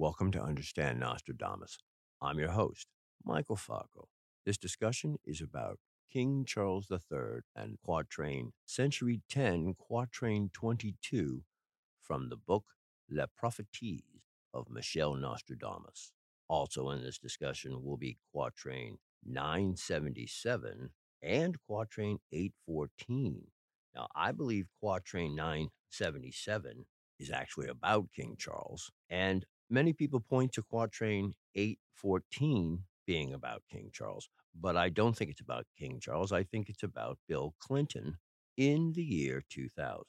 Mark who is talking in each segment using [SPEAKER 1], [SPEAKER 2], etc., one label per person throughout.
[SPEAKER 1] Welcome to Understand Nostradamus. I'm your host, Michael Falco. This discussion is about King Charles III and Quatrain Century 10, Quatrain 22 from the book La Prophétie of Michel Nostradamus. Also in this discussion will be Quatrain 977 and Quatrain 814. Now, I believe Quatrain 977 is actually about King Charles, and Many people point to Quatrain 814 being about King Charles, but I don't think it's about King Charles. I think it's about Bill Clinton in the year 2000.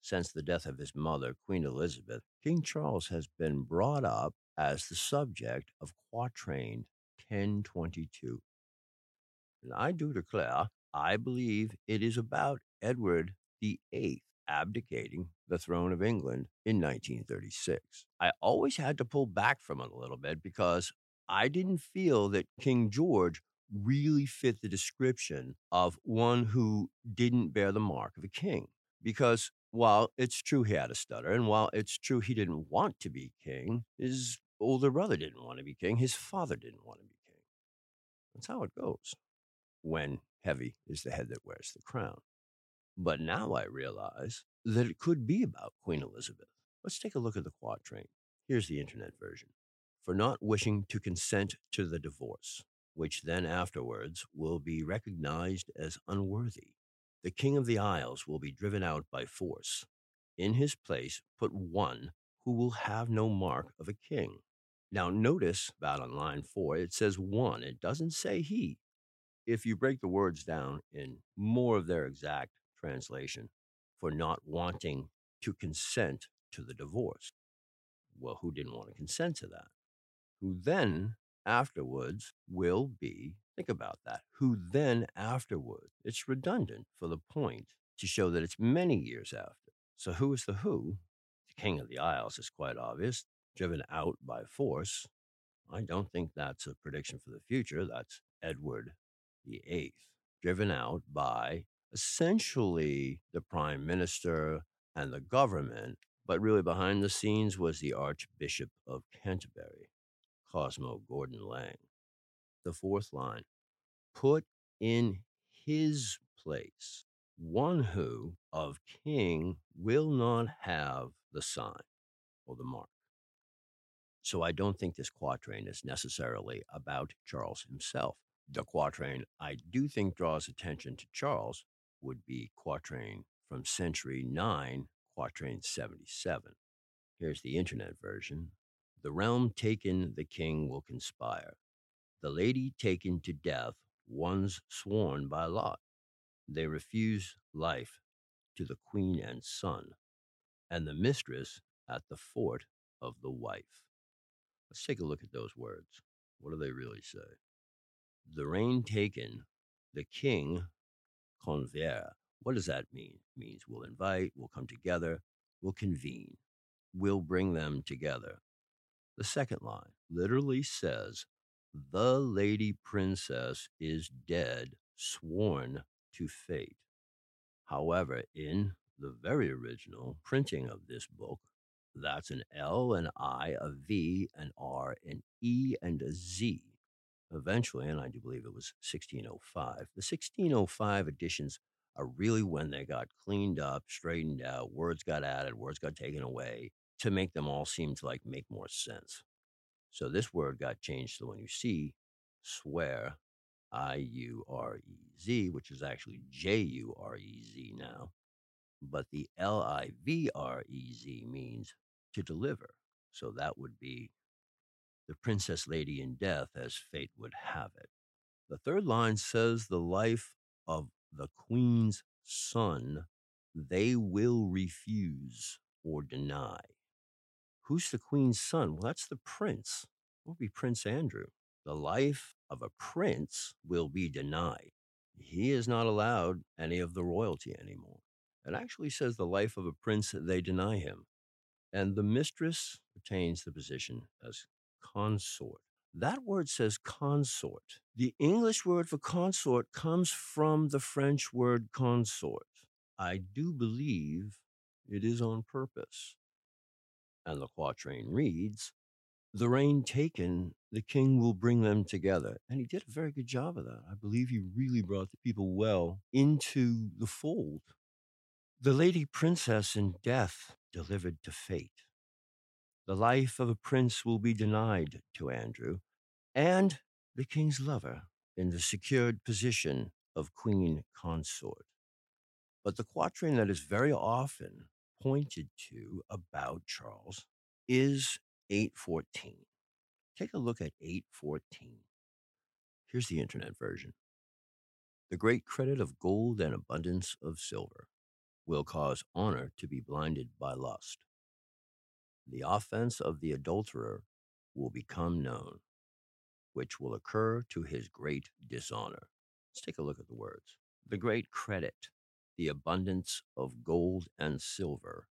[SPEAKER 1] Since the death of his mother, Queen Elizabeth, King Charles has been brought up as the subject of Quatrain 1022. And I do declare, I believe it is about Edward VIII abdicating the throne of England in 1936. I always had to pull back from it a little bit because I didn't feel that King George really fit the description of one who didn't bear the mark of a king. Because while it's true he had a stutter, and while it's true he didn't want to be king, his older brother didn't want to be king, his father didn't want to be king. That's how it goes when heavy is the head that wears the crown. But now I realize that it could be about Queen Elizabeth. Let's take a look at the quatrain. Here's the internet version. For not wishing to consent to the divorce, which then afterwards will be recognized as unworthy, the King of the Isles will be driven out by force. In his place, put one who will have no mark of a king. Now, notice about on line four, it says one, it doesn't say he. If you break the words down in more of their exact translation, for not wanting to consent to the divorce. Well, who didn't want to consent to that? Who then afterwards will be, think about that, who then afterwards, it's redundant for the point to show that it's many years after. So who is the who? The king of the Isles is quite obvious, driven out by force. I don't think that's a prediction for the future. That's Edward the Eighth, driven out by essentially the prime minister and the government, but really behind the scenes was the Archbishop of Canterbury, Cosmo Gordon Lang. The fourth line put in his place one who of king will not have the sign or the mark. So I don't think this quatrain is necessarily about Charles himself. The quatrain I do think draws attention to Charles would be quatrain from century 9, quatrain 77. Here's the internet version. The realm taken, the king will conspire. The lady taken to death, one's sworn by lot. They refuse life to the queen and son, and the mistress at the fort of the wife. Let's take a look at those words. What do they really say? The reign taken, the king convere. What does that mean? It means we'll invite, we'll come together, we'll convene, we'll bring them together. The second line literally says, The lady princess is dead, sworn to fate. However, in the very original printing of this book, that's an L, an I, a V, an R, an E, and a Z eventually, and I do believe it was 1605. The 1605 editions are really when they got cleaned up, straightened out, words got added, words got taken away to make them all seem to like make more sense. So this word got changed to when you see swear, I U R E Z, which is actually J U R E Z now. But the L I V R E Z means to deliver. So that would be the princess lady in death as fate would have it. The third line says the life of the queen's son they will refuse or deny. Who's the queen's son? Well, that's the prince. It will be Prince Andrew. The life of a prince will be denied. He is not allowed any of the royalty anymore. It actually says the life of a prince, they deny him. And the mistress retains the position as consort. That word says consort. The English word for consort comes from the French word consort. I do believe it is on purpose. And the quatrain reads the reign taken, the king will bring them together. And he did a very good job of that. I believe he really brought the people well into the fold. The lady princess in death delivered to fate. The life of a prince will be denied to Andrew, and the king's lover in the secured position of queen consort. But the quatrain that is very often pointed to about Charles is 814. Take a look at 814. Here's the internet version. The great credit of gold and abundance of silver will cause honor to be blinded by lust. The offense of the adulterer will become known, which will occur to his great dishonor. Let's take a look at the words. The great credit, the abundance of gold and silver.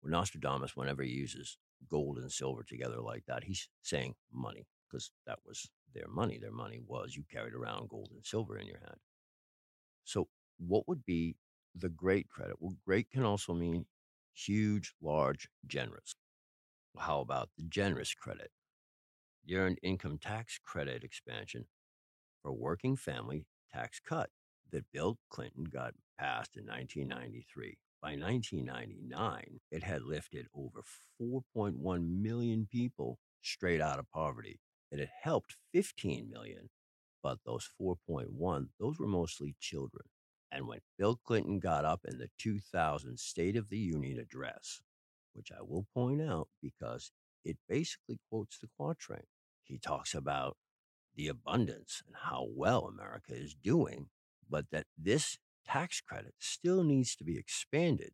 [SPEAKER 1] When Nostradamus, whenever he uses gold and silver together like that, he's saying money because that was their money. Their money was you carried around gold and silver in your hand. So, what would be the great credit? Well, great can also mean huge, large, generous. How about the generous credit? The earned income tax credit expansion for working family tax cut that Bill Clinton got passed in 1993. By 1999, it had lifted over 4.1 million people straight out of poverty. It had helped 15 million, but those 4.1, those were mostly children. And when Bill Clinton got up in the 2000 State of the Union address, which I will point out because it basically quotes the quatrain, he talks about the abundance and how well America is doing, but that this tax credit still needs to be expanded.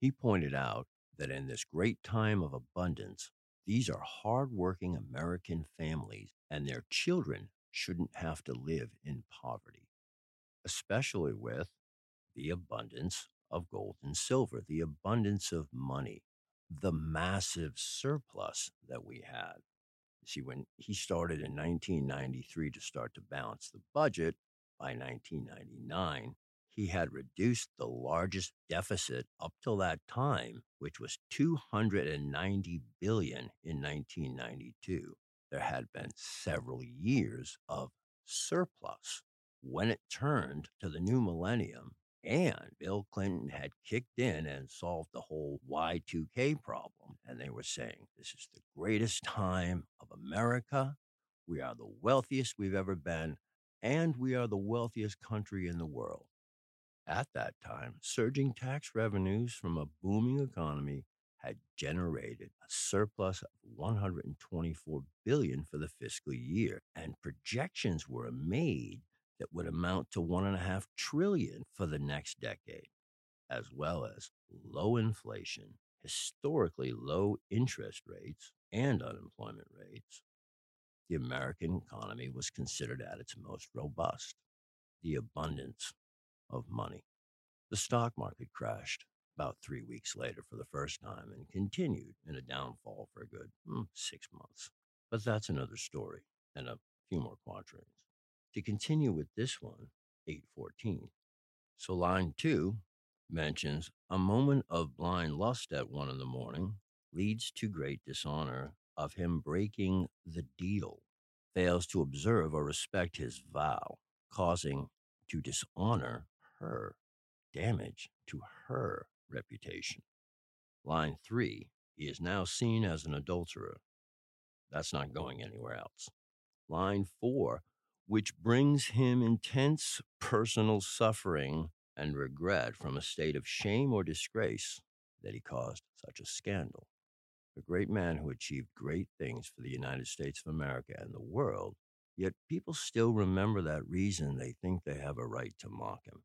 [SPEAKER 1] He pointed out that in this great time of abundance, these are hardworking American families, and their children shouldn't have to live in poverty, especially with the abundance of gold and silver, the abundance of money, the massive surplus that we had. See, when he started in 1993 to start to balance the budget, by 1999, he had reduced the largest deficit up till that time, which was 290 billion in 1992. There had been several years of surplus. When it turned to the new millennium, and Bill Clinton had kicked in and solved the whole Y2K problem. And they were saying, this is the greatest time of America. We are the wealthiest we've ever been, and we are the wealthiest country in the world. At that time, surging tax revenues from a booming economy had generated a surplus of 124 billion for the fiscal year, and projections were made that would amount to one and a half trillion for the next decade, as well as low inflation, historically low interest rates, and unemployment rates. The American economy was considered at its most robust. The abundance of money. The stock market crashed about three weeks later for the first time and continued in a downfall for a good mm, six months. But that's another story and a few more quatrains. To continue with this one, 814. So line two mentions a moment of blind lust at one in the morning leads to great dishonor of him breaking the deal, fails to observe or respect his vow, causing to dishonor her, damage to her reputation. Line three, he is now seen as an adulterer. That's not going anywhere else. Line four, which brings him intense personal suffering and regret from a state of shame or disgrace that he caused such a scandal. A great man who achieved great things for the United States of America and the world, yet people still remember that reason they think they have a right to mock him.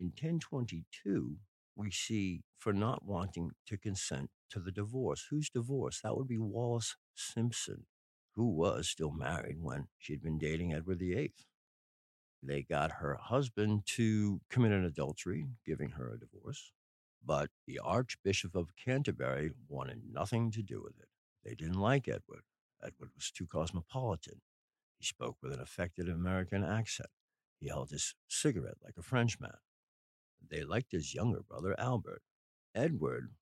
[SPEAKER 1] In 1022, we see for not wanting to consent to the divorce. Whose divorce? That would be Wallis Simpson, who was still married when she'd been dating Edward VIII. They got her husband to commit an adultery, giving her a divorce, but the Archbishop of Canterbury wanted nothing to do with it. They didn't like Edward. Edward was too cosmopolitan. He spoke with an affected American accent. He held his cigarette like a Frenchman. They liked his younger brother, Albert. Edward,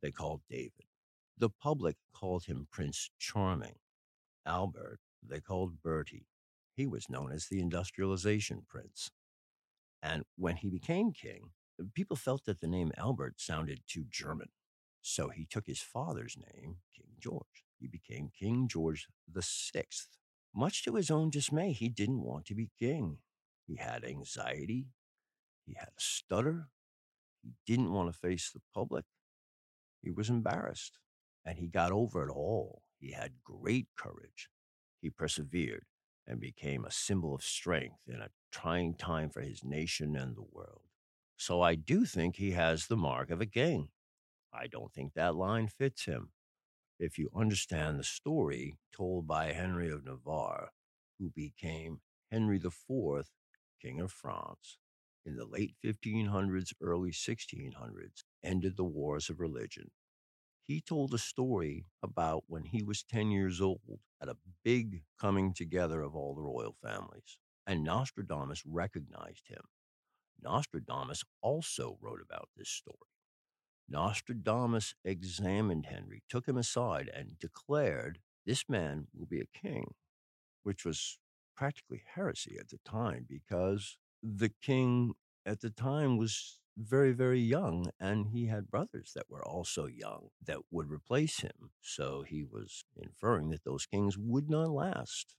[SPEAKER 1] they called David. The public called him Prince Charming. Albert, they called Bertie. He was known as the industrialization prince. And when he became king, people felt that the name Albert sounded too German. So he took his father's name, King George. He became King George the Sixth. Much to his own dismay, he didn't want to be king. He had anxiety. He had a stutter. He didn't want to face the public. He was embarrassed. And he got over it all. He had great courage. He persevered and became a symbol of strength in a trying time for his nation and the world. So I do think he has the mark of a king. I don't think that line fits him. If you understand the story told by Henry of Navarre, who became Henry IV, King of France, in the late 1500s, early 1600s, ended the wars of religion he told a story about when he was 10 years old at a big coming together of all the royal families, and Nostradamus recognized him. Nostradamus also wrote about this story. Nostradamus examined Henry, took him aside, and declared, This man will be a king, which was practically heresy at the time because the king at the time was very, very young, and he had brothers that were also young that would replace him. So he was inferring that those kings would not last.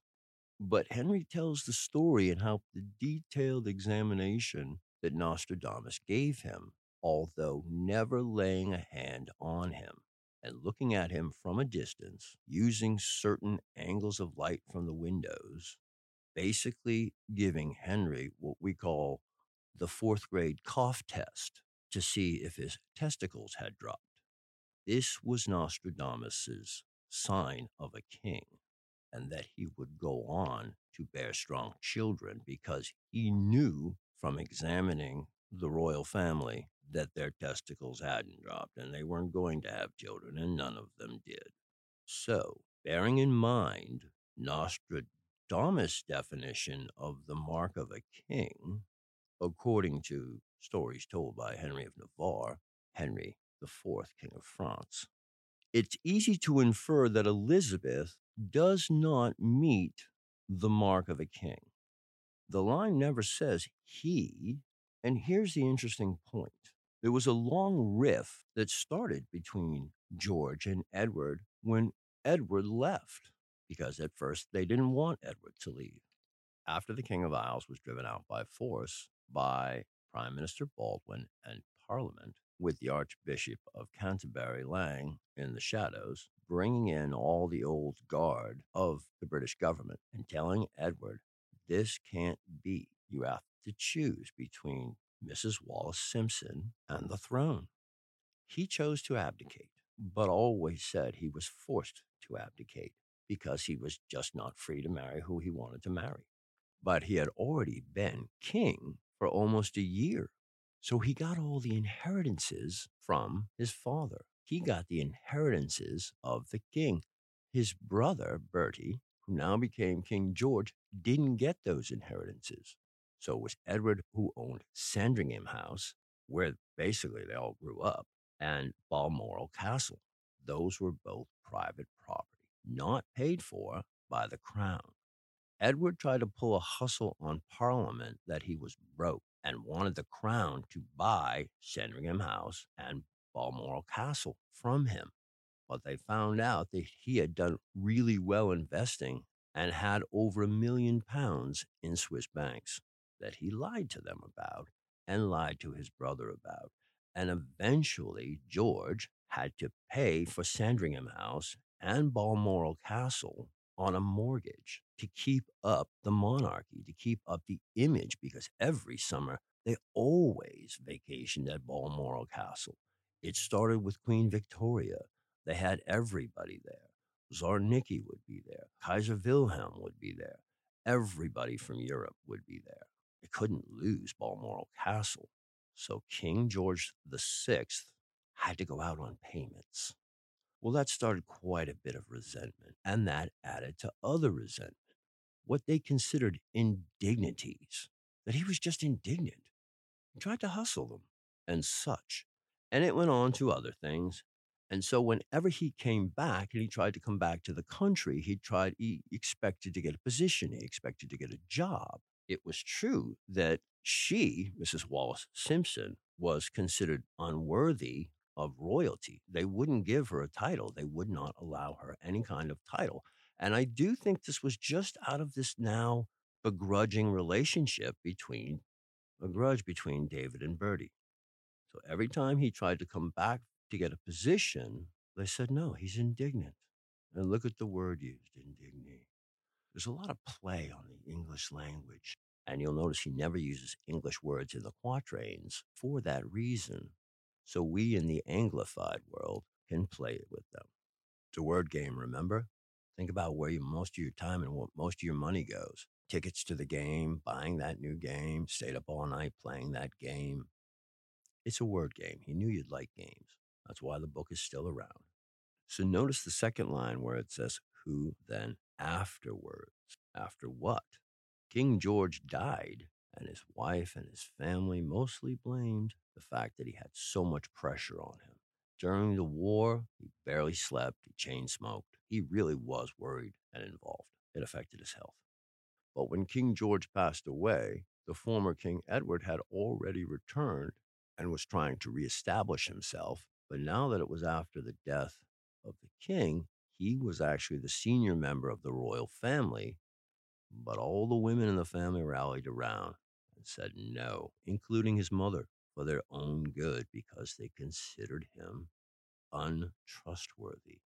[SPEAKER 1] But Henry tells the story and how the detailed examination that Nostradamus gave him, although never laying a hand on him and looking at him from a distance using certain angles of light from the windows, basically giving Henry what we call the fourth grade cough test to see if his testicles had dropped. This was Nostradamus's sign of a king, and that he would go on to bear strong children because he knew from examining the royal family that their testicles hadn't dropped and they weren't going to have children, and none of them did. So, bearing in mind Nostradamus' definition of the mark of a king, according to stories told by Henry of Navarre, Henry IV, King of France. It's easy to infer that Elizabeth does not meet the mark of a king. The line never says he, and here's the interesting point. There was a long rift that started between George and Edward when Edward left, because at first they didn't want Edward to leave. After the King of Isles was driven out by force, by Prime Minister Baldwin and Parliament, with the Archbishop of Canterbury Lang in the shadows, bringing in all the old guard of the British government and telling Edward, this can't be. You have to choose between Mrs. Wallis Simpson and the throne. He chose to abdicate, but always said he was forced to abdicate because he was just not free to marry who he wanted to marry. But he had already been king for almost a year. So he got all the inheritances from his father. He got the inheritances of the king. His brother, Bertie, who now became King George, didn't get those inheritances. So it was Edward who owned Sandringham House, where basically they all grew up, and Balmoral Castle. Those were both private property, not paid for by the crown. Edward tried to pull a hustle on Parliament that he was broke and wanted the crown to buy Sandringham House and Balmoral Castle from him. But they found out that he had done really well investing and had over a million pounds in Swiss banks that he lied to them about and lied to his brother about. And eventually, George had to pay for Sandringham House and Balmoral Castle on a mortgage to keep up the monarchy, to keep up the image, because every summer they always vacationed at Balmoral Castle. It started with Queen Victoria. They had everybody there. Tsar Nicky would be there. Kaiser Wilhelm would be there. Everybody from Europe would be there. They couldn't lose Balmoral Castle. So King George VI had to go out on payments. Well, that started quite a bit of resentment, and that added to other resentment, what they considered indignities, that he was just indignant. He tried to hustle them and such. And it went on to other things. And so whenever he came back and he tried to come back to the country, he tried he expected to get a position, he expected to get a job. It was true that she, Mrs. Wallis Simpson, was considered unworthy of royalty. They wouldn't give her a title. They would not allow her any kind of title. And I do think this was just out of this now begrudging relationship between a grudge between David and Bertie. So every time he tried to come back to get a position, they said, no, he's indignant. And look at the word used, indignant. There's a lot of play on the English language. And you'll notice he never uses English words in the quatrains for that reason. So we in the Anglified world can play it with them. It's a word game, remember? Think about where you, most of your time and what most of your money goes. Tickets to the game, buying that new game, stayed up all night playing that game. It's a word game. He knew you'd like games. That's why the book is still around. So notice the second line where it says, Who then afterwards? After what? King George died, and his wife and his family mostly blamed the fact that he had so much pressure on him. During the war, he barely slept, he chain smoked. He really was worried and involved. It affected his health. But when King George passed away, the former King Edward had already returned and was trying to reestablish himself. But now that it was after the death of the king, he was actually the senior member of the royal family. But all the women in the family rallied around and said no, including his mother, for their own good because they considered him untrustworthy.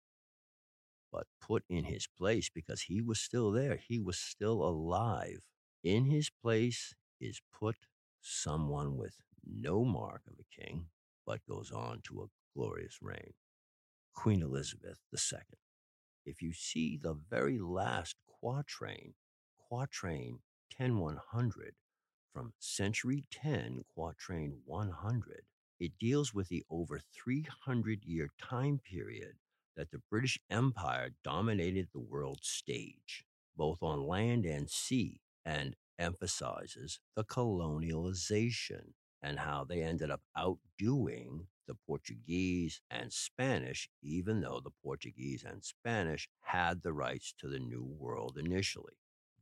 [SPEAKER 1] But put in his place because he was still there, he was still alive. In his place is put someone with no mark of a king, but goes on to a glorious reign. Queen Elizabeth II. If you see the very last quatrain, quatrain 10100 from Century 10, quatrain 100, it deals with the over 300 year time period that the British Empire dominated the world stage, both on land and sea, and emphasizes the colonialization and how they ended up outdoing the Portuguese and Spanish, even though the Portuguese and Spanish had the rights to the New World initially.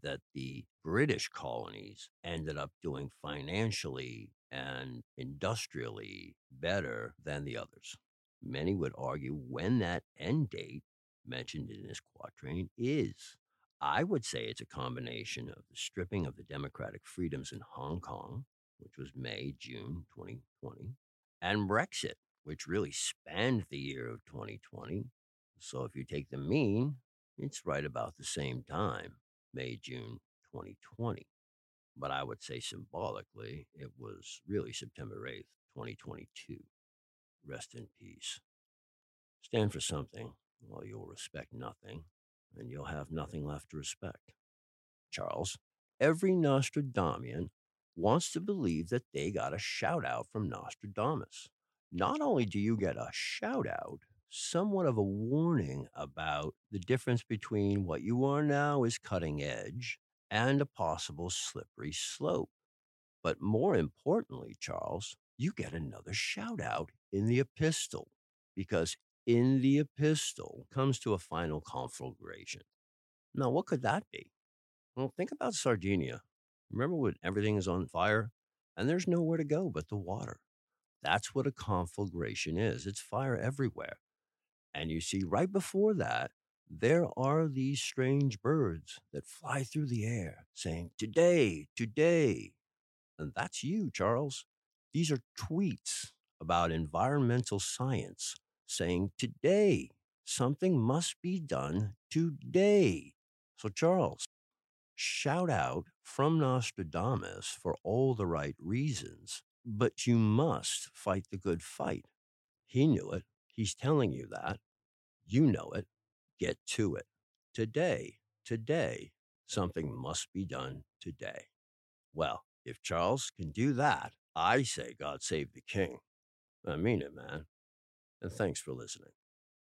[SPEAKER 1] That the British colonies ended up doing financially and industrially better than the others. Many would argue when that end date mentioned in this quatrain is. I would say it's a combination of the stripping of the democratic freedoms in Hong Kong which was May, June 2020, and Brexit, which really spanned the year of 2020. So if you take the mean, it's right about the same time, May, June 2020. But I would say symbolically, it was really September 8th, 2022. Rest in peace. Stand for something, or you'll respect nothing, and you'll have nothing left to respect. Charles, every Nostradamian wants to believe that they got a shout out from Nostradamus. Not only do you get a shout out, somewhat of a warning about the difference between what you are now is cutting edge and a possible slippery slope. But more importantly, Charles, you get another shout out in the epistle because in the epistle comes to a final conflagration. Now, what could that be? Well, think about Sardinia Remember when everything is on fire and there's nowhere to go but the water? That's what a conflagration is. It's fire everywhere. And you see, right before that, there are these strange birds that fly through the air saying, Today, today. And that's you, Charles. These are tweets about environmental science saying, Today, something must be done today. So, Charles, shout out from Nostradamus for all the right reasons, but you must fight the good fight. He knew it. He's telling you that. You know it. Get to it. Today, today, something must be done today. Well, if Charles can do that, I say God save the king. I mean it, man. And thanks for listening.